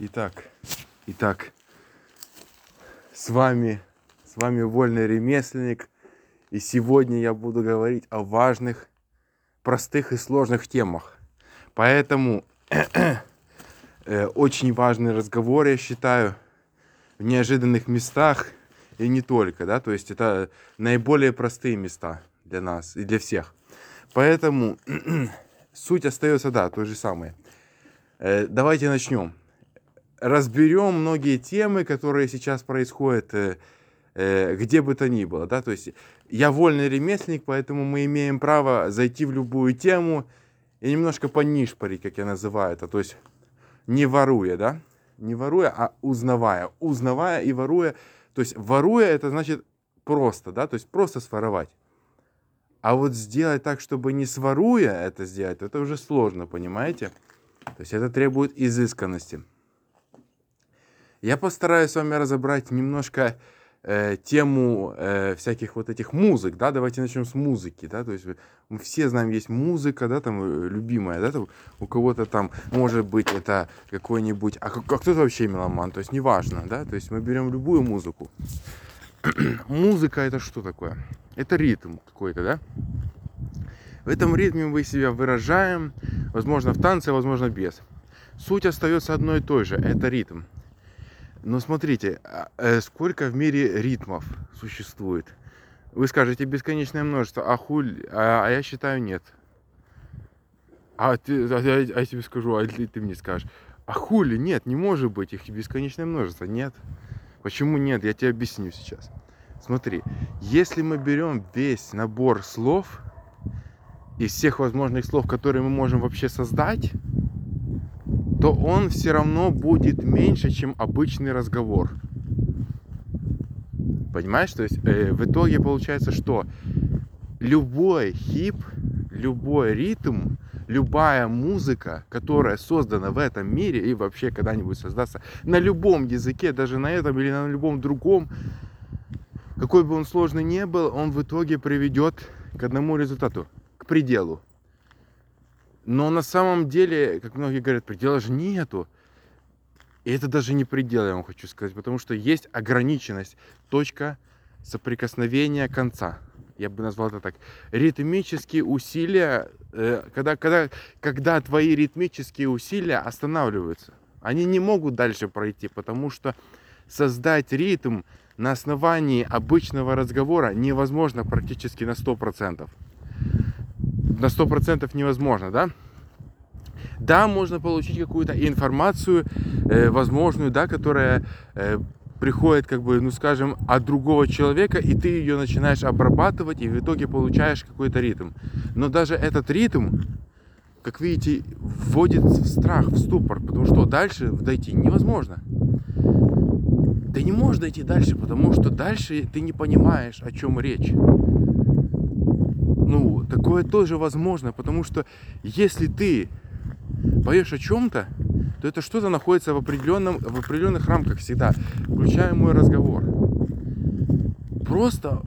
Итак, итак, с вами, с вами вольный ремесленник, и сегодня я буду говорить о важных, простых и сложных темах. Поэтому э, очень важный разговор, я считаю, в неожиданных местах и не только, да, то есть это наиболее простые места для нас и для всех. Поэтому суть остается, да, той же самой. Э, давайте начнем. Разберем многие темы, которые сейчас происходят э, э, где бы то ни было, да, то есть я вольный ремесленник, поэтому мы имеем право зайти в любую тему и немножко понишпорить, как я называю это, то есть не воруя, да, не воруя, а узнавая, узнавая и воруя, то есть воруя это значит просто, да, то есть просто своровать. А вот сделать так, чтобы не своруя это сделать, это уже сложно, понимаете? То есть это требует изысканности. Я постараюсь с вами разобрать немножко э, тему э, всяких вот этих музык, да, давайте начнем с музыки, да, то есть мы все знаем, есть музыка, да, там, э, любимая, да, там, у кого-то там, может быть, это какой-нибудь, а, а кто-то вообще меломан, то есть неважно, да, то есть мы берем любую музыку. Музыка это что такое? Это ритм какой-то, да? В этом ритме мы себя выражаем, возможно, в танце, возможно, без. Суть остается одной и той же, это ритм. Но смотрите, а, э, сколько в мире ритмов существует. Вы скажете бесконечное множество, а хуль, а, а я считаю нет. А, ты, а, я, а я тебе скажу, а ты, ты мне скажешь, а хули нет, не может быть их бесконечное множество, нет. Почему нет? Я тебе объясню сейчас. Смотри, если мы берем весь набор слов, из всех возможных слов, которые мы можем вообще создать, то он все равно будет меньше, чем обычный разговор. Понимаешь? То есть э, в итоге получается, что любой хип, любой ритм, любая музыка, которая создана в этом мире и вообще когда-нибудь создастся на любом языке, даже на этом или на любом другом, какой бы он сложный не был, он в итоге приведет к одному результату, к пределу. Но на самом деле, как многие говорят, предела же нету. И это даже не предел, я вам хочу сказать, потому что есть ограниченность, точка соприкосновения конца. Я бы назвал это так. Ритмические усилия, э, когда, когда, когда твои ритмические усилия останавливаются, они не могут дальше пройти, потому что создать ритм на основании обычного разговора невозможно практически на 100% на 100% невозможно, да? Да, можно получить какую-то информацию, э, возможную, да, которая э, приходит, как бы, ну скажем, от другого человека, и ты ее начинаешь обрабатывать, и в итоге получаешь какой-то ритм. Но даже этот ритм, как видите, вводит в страх, в ступор, потому что дальше дойти невозможно. Ты не можешь дойти дальше, потому что дальше ты не понимаешь, о чем речь. Такое тоже возможно, потому что если ты поешь о чем-то, то это что-то находится в, определенном, в определенных рамках всегда, включая мой разговор. Просто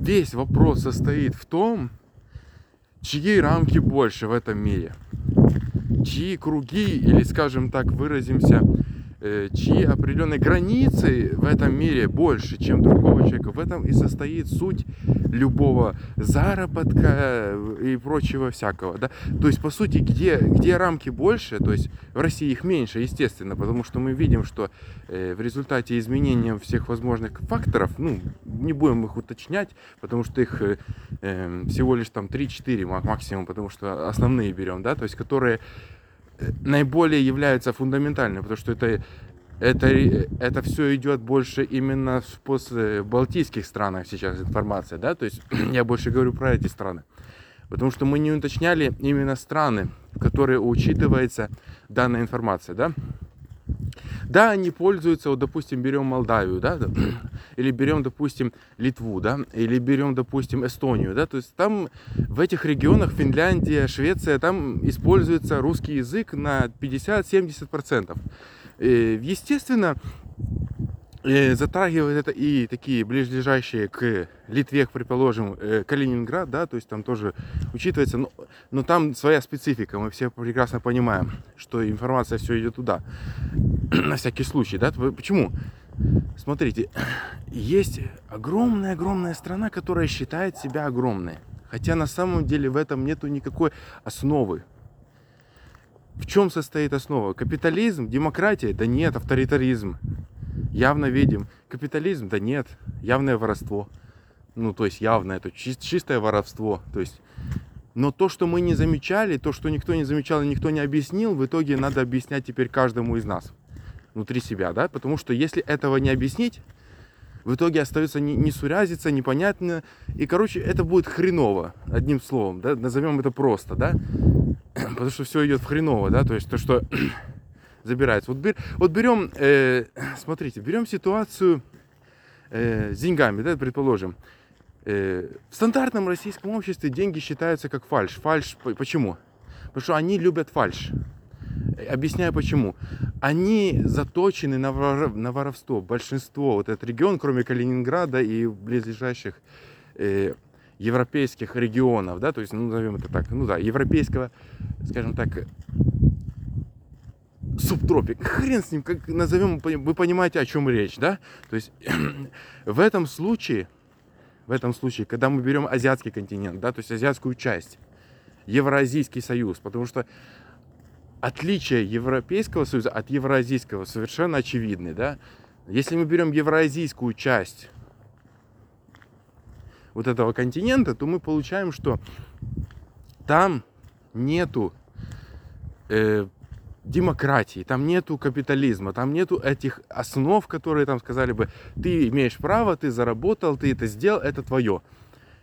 весь вопрос состоит в том, чьи рамки больше в этом мире. Чьи круги, или, скажем так, выразимся, чьи определенные границы в этом мире больше, чем другого человека. В этом и состоит суть любого заработка и прочего всякого. Да? То есть, по сути, где, где рамки больше, то есть в России их меньше, естественно, потому что мы видим, что э, в результате изменения всех возможных факторов, ну, не будем их уточнять, потому что их э, э всего лишь там 3-4 максимум, потому что основные берем, да, то есть которые наиболее являются фундаментальными, потому что это, это, это все идет больше именно в постбалтийских странах сейчас информация, да, то есть я больше говорю про эти страны. Потому что мы не уточняли именно страны, в которые учитывается данная информация, да. Да, они пользуются, вот, допустим, берем Молдавию, да, или берем, допустим, Литву, да, или берем, допустим, Эстонию, да, то есть там в этих регионах, Финляндия, Швеция, там используется русский язык на 50-70%. Естественно, э, затрагивает это и такие ближайшие к Литве, предположим, э, Калининград, да, то есть там тоже учитывается, но, но там своя специфика, мы все прекрасно понимаем, что информация все идет туда, на всякий случай, да, почему? Смотрите, есть огромная-огромная страна, которая считает себя огромной, хотя на самом деле в этом нету никакой основы, в чем состоит основа? Капитализм, демократия? Да нет, авторитаризм явно видим. Капитализм? Да нет, явное воровство. Ну, то есть явное, это чистое воровство. То есть, но то, что мы не замечали, то, что никто не замечал и никто не объяснил, в итоге надо объяснять теперь каждому из нас внутри себя, да, потому что если этого не объяснить, в итоге остается несуразица, непонятно, и, короче, это будет хреново, одним словом, да, назовем это просто, да, потому что все идет хреново, да, то есть то, что забирается. Вот, бер, вот берем, э, смотрите, берем ситуацию э, с деньгами, да, предположим. Э, в стандартном российском обществе деньги считаются как фальш. Фальш почему? Потому что они любят фальш. Объясняю почему. Они заточены на, вор, на воровство. Большинство, вот этот регион, кроме Калининграда и близлежащих э, европейских регионов, да, то есть, ну, назовем это так, ну да, европейского, скажем так, субтропик. Хрен с ним, как назовем, вы понимаете, о чем речь, да? То есть в этом случае, в этом случае, когда мы берем азиатский континент, да, то есть азиатскую часть, Евразийский союз, потому что отличие Европейского союза от Евразийского совершенно очевидны, да? Если мы берем евразийскую часть вот этого континента, то мы получаем, что там нету э, демократии, там нету капитализма, там нету этих основ, которые там сказали бы, ты имеешь право, ты заработал, ты это сделал, это твое.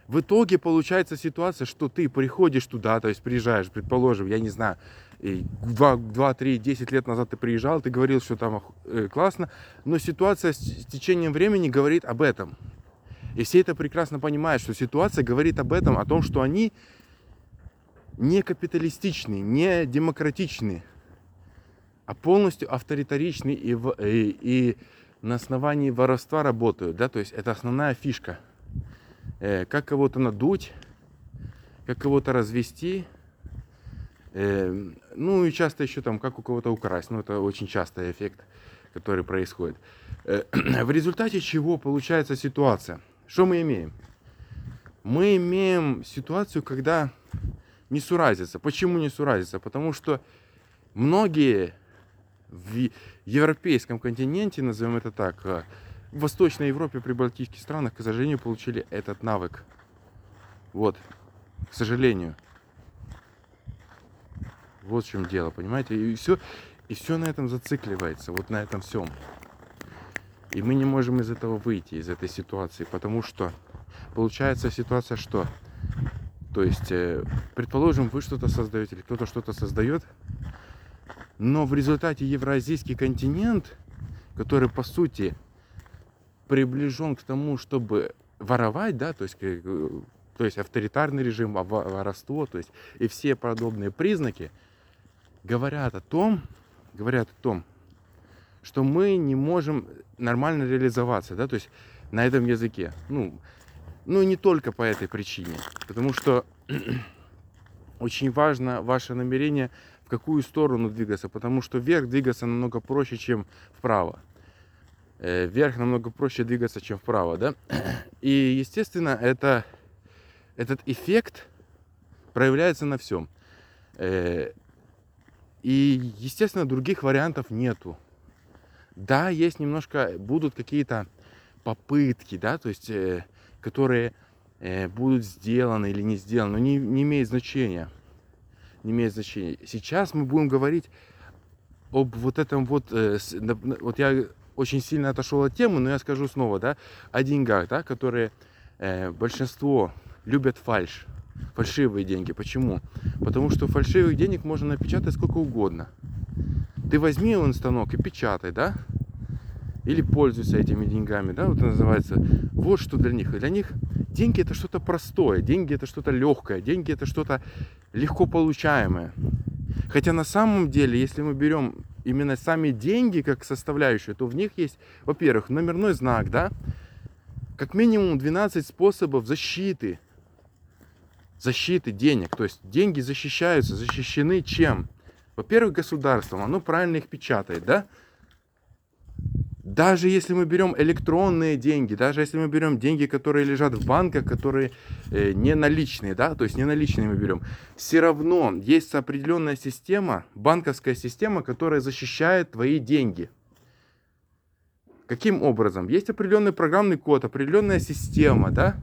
В итоге получается ситуация, что ты приходишь туда, то есть приезжаешь, предположим, я не знаю, 2, 2 3, 10 лет назад ты приезжал, ты говорил, что там э, классно, но ситуация с течением времени говорит об этом. И все это прекрасно понимают, что ситуация говорит об этом, о том, что они не капиталистичные, не демократичные а полностью авторитаричны и, в, и, и на основании воровства работают, да, то есть это основная фишка. Э, как кого-то надуть, как кого-то развести, э, ну и часто еще там, как у кого-то украсть, ну это очень частый эффект, который происходит. Э, в результате чего получается ситуация? Что мы имеем? Мы имеем ситуацию, когда не суразится. Почему не суразится? Потому что многие в европейском континенте, назовем это так, э, в Восточной Европе, при Балтийских странах, к сожалению, получили этот навык. Вот, к сожалению. Вот в чем дело, понимаете? И все, и все на этом зацикливается, вот на этом всем. И мы не можем из этого выйти, из этой ситуации, потому что получается ситуация что? То есть, э, предположим, вы что-то создаете, или кто-то что-то создает, но в результате евразийский континент, который по сути приближен к тому, чтобы воровать, да, то есть, э, то есть авторитарный режим, воровство, то есть и все подобные признаки говорят о том, говорят о том, что мы не можем нормально реализоваться, да, то есть на этом языке. Ну, ну не только по этой причине, потому что очень важно ваше намерение в какую сторону двигаться, потому что вверх двигаться намного проще, чем вправо. Э, вверх намного проще двигаться, чем вправо, да? И, естественно, это, этот эффект проявляется на всем. Э, и, естественно, других вариантов нету. Да, есть немножко, будут какие-то попытки, да, то есть, э, которые будут сделаны или не сделаны, но не, не имеет значения не имеет значения. Сейчас мы будем говорить об вот этом вот, э, вот я очень сильно отошел от темы, но я скажу снова, да, о деньгах, да, которые э, большинство любят фальш, фальшивые деньги. Почему? Потому что фальшивых денег можно напечатать сколько угодно. Ты возьми он станок и печатай, да, или пользуйся этими деньгами, да, вот это называется. Вот что для них. для них деньги это что-то простое, деньги это что-то легкое, деньги это что-то легко получаемое. Хотя на самом деле, если мы берем именно сами деньги как составляющие, то в них есть, во-первых, номерной знак, да, как минимум 12 способов защиты, защиты денег. То есть деньги защищаются, защищены чем? Во-первых, государством, оно правильно их печатает, да? Даже если мы берем электронные деньги, даже если мы берем деньги, которые лежат в банках, которые э, не наличные, да, то есть не наличные мы берем, все равно есть определенная система, банковская система, которая защищает твои деньги. Каким образом? Есть определенный программный код, определенная система, да?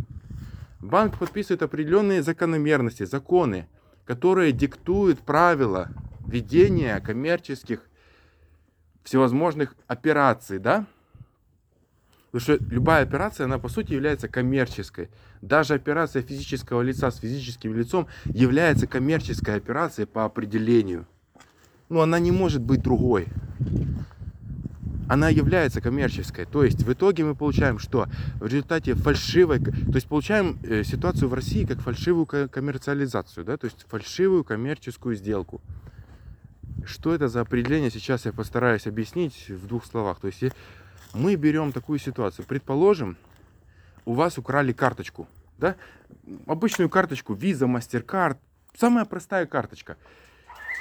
Банк подписывает определенные закономерности, законы, которые диктуют правила ведения коммерческих всевозможных операций, да? Потому что любая операция, она по сути является коммерческой. Даже операция физического лица с физическим лицом является коммерческой операцией по определению. Но она не может быть другой. Она является коммерческой. То есть в итоге мы получаем, что в результате фальшивой, то есть получаем э, ситуацию в России как фальшивую коммерциализацию, да, то есть фальшивую коммерческую сделку. Что это за определение, сейчас я постараюсь объяснить в двух словах. То есть мы берем такую ситуацию. Предположим, у вас украли карточку, да? обычную карточку, Visa, MasterCard, самая простая карточка.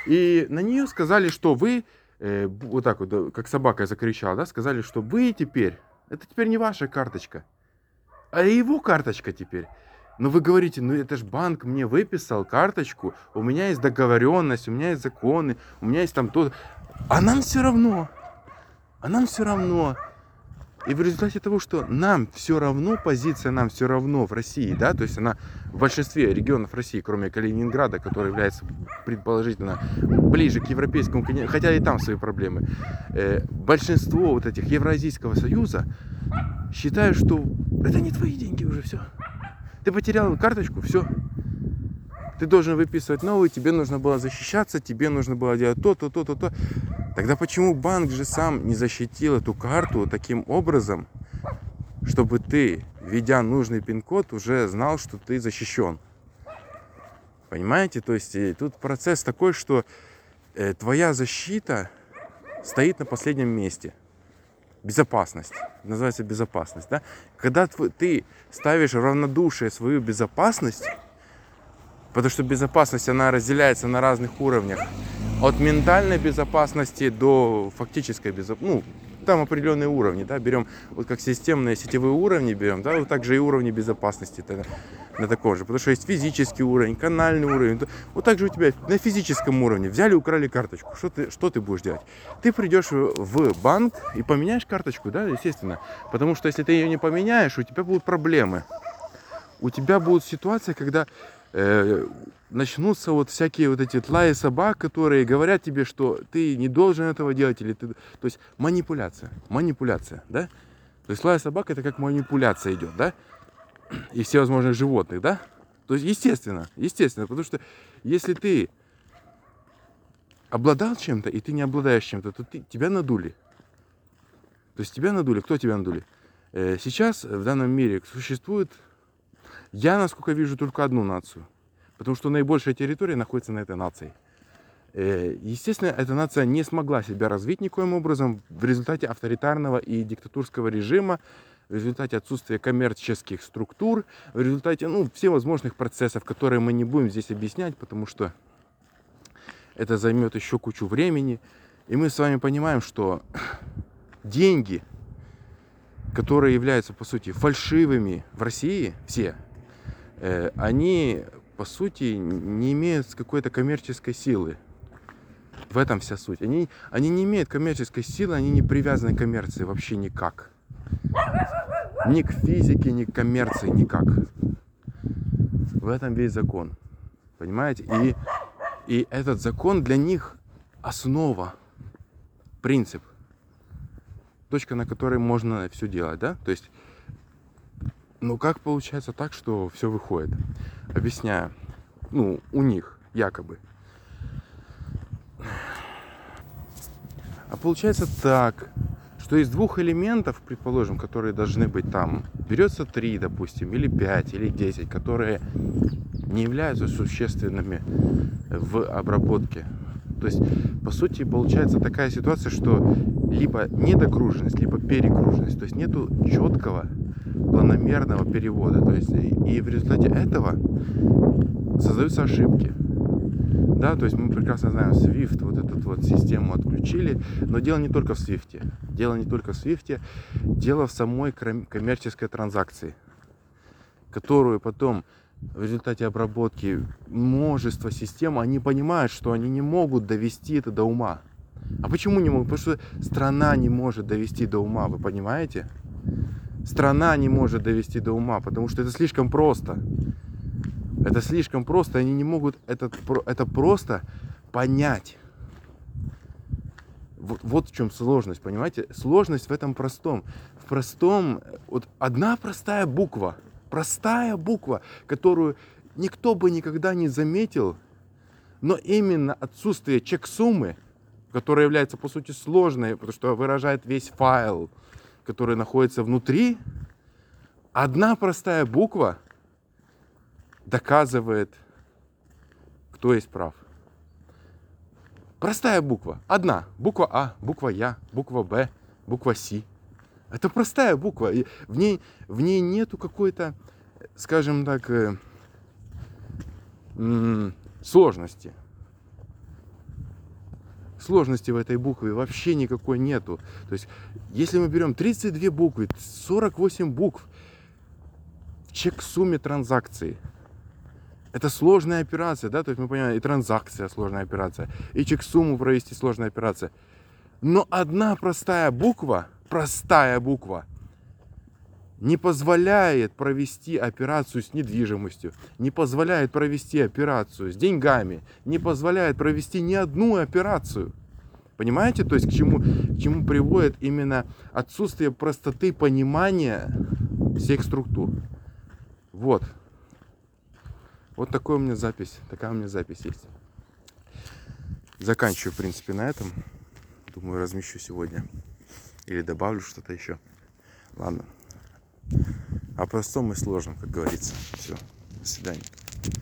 И на нее сказали, что вы, э, вот так вот, как собака закричала, да, сказали, что вы теперь, это теперь не ваша карточка, а его карточка теперь. Но вы говорите, ну это же банк мне выписал карточку, у меня есть договоренность, у меня есть законы, у меня есть там то. А нам все равно. А нам все равно. И в результате того, что нам все равно, позиция нам все равно в России, да, то есть она в большинстве регионов России, кроме Калининграда, который является предположительно ближе к европейскому хотя и там свои проблемы, э, большинство вот этих Евразийского союза считают, что это не твои деньги уже все. Ты потерял карточку, все. Ты должен выписывать новую, тебе нужно было защищаться, тебе нужно было делать то, то, то, то, то. Тогда почему банк же сам не защитил эту карту таким образом, чтобы ты, введя нужный пин-код, уже знал, что ты защищен? Понимаете? То есть тут процесс такой, что э, твоя защита стоит на последнем месте безопасность. Называется безопасность. Да? Когда ты ставишь равнодушие свою безопасность, потому что безопасность, она разделяется на разных уровнях. От ментальной безопасности до фактической безопасности. Ну, там определенные уровни, да, берем вот как системные сетевые уровни берем, да, вот также и уровни безопасности на таком же, потому что есть физический уровень, канальный уровень, вот так же у тебя на физическом уровне взяли, украли карточку, что ты, что ты будешь делать? Ты придешь в банк и поменяешь карточку, да, естественно, потому что если ты ее не поменяешь, у тебя будут проблемы, у тебя будут ситуации, когда начнутся вот всякие вот эти тлаи собак, которые говорят тебе, что ты не должен этого делать, или ты... То есть манипуляция, манипуляция, да? То есть лая собак это как манипуляция идет, да? И все возможных животных, да? То есть естественно, естественно, потому что если ты обладал чем-то, и ты не обладаешь чем-то, то ты, тебя надули. То есть тебя надули. Кто тебя надули? Э, сейчас в данном мире существует, я насколько вижу, только одну нацию – потому что наибольшая территория находится на этой нации. Э, естественно, эта нация не смогла себя развить никоим образом в результате авторитарного и диктатурского режима, в результате отсутствия коммерческих структур, в результате ну, всевозможных процессов, которые мы не будем здесь объяснять, потому что это займет еще кучу времени. И мы с вами понимаем, что деньги, которые являются, по сути, фальшивыми в России, все, они по сути, не имеют какой-то коммерческой силы. В этом вся суть. Они, они не имеют коммерческой силы, они не привязаны к коммерции вообще никак. Ни к физике, ни к коммерции, никак. В этом весь закон. Понимаете? И, и этот закон для них основа, принцип, точка, на которой можно все делать, да? То есть ну как получается так, что все выходит? Объясняю. Ну, у них, якобы. А получается так, что из двух элементов, предположим, которые должны быть там, берется три, допустим, или пять, или десять, которые не являются существенными в обработке То есть, по сути, получается такая ситуация, что либо недогруженность, либо перегруженность. То есть нету четкого планомерного перевода. То есть, и в результате этого создаются ошибки. Да, то есть мы прекрасно знаем, Swift, вот эту вот систему отключили, но дело не только в Swift. Дело не только в Swift, дело в самой коммерческой транзакции, которую потом в результате обработки множества систем, они понимают, что они не могут довести это до ума. А почему не могут? Потому что страна не может довести до ума, вы понимаете? Страна не может довести до ума, потому что это слишком просто. Это слишком просто, они не могут это, это просто понять. Вот, вот в чем сложность, понимаете? Сложность в этом простом. В простом, вот одна простая буква – Простая буква, которую никто бы никогда не заметил, но именно отсутствие чек-суммы, которая является по сути сложной, потому что выражает весь файл, который находится внутри, одна простая буква доказывает, кто есть прав. Простая буква. Одна. Буква А, буква Я, буква Б, буква С. Это простая буква. И в ней, в ней нету какой-то, скажем так, э, сложности. Сложности в этой букве вообще никакой нету. То есть, если мы берем 32 буквы, 48 букв в чек-сумме транзакции, это сложная операция, да, то есть мы понимаем, и транзакция сложная операция, и чек-сумму провести сложная операция. Но одна простая буква – простая буква не позволяет провести операцию с недвижимостью, не позволяет провести операцию с деньгами, не позволяет провести ни одну операцию. Понимаете, то есть к чему, к чему приводит именно отсутствие простоты понимания всех структур. Вот. Вот такой у меня запись, такая у меня запись есть. Заканчиваю, в принципе, на этом. Думаю, размещу сегодня. Или добавлю что-то еще. Ладно. О простом и сложном, как говорится. Все. До свидания.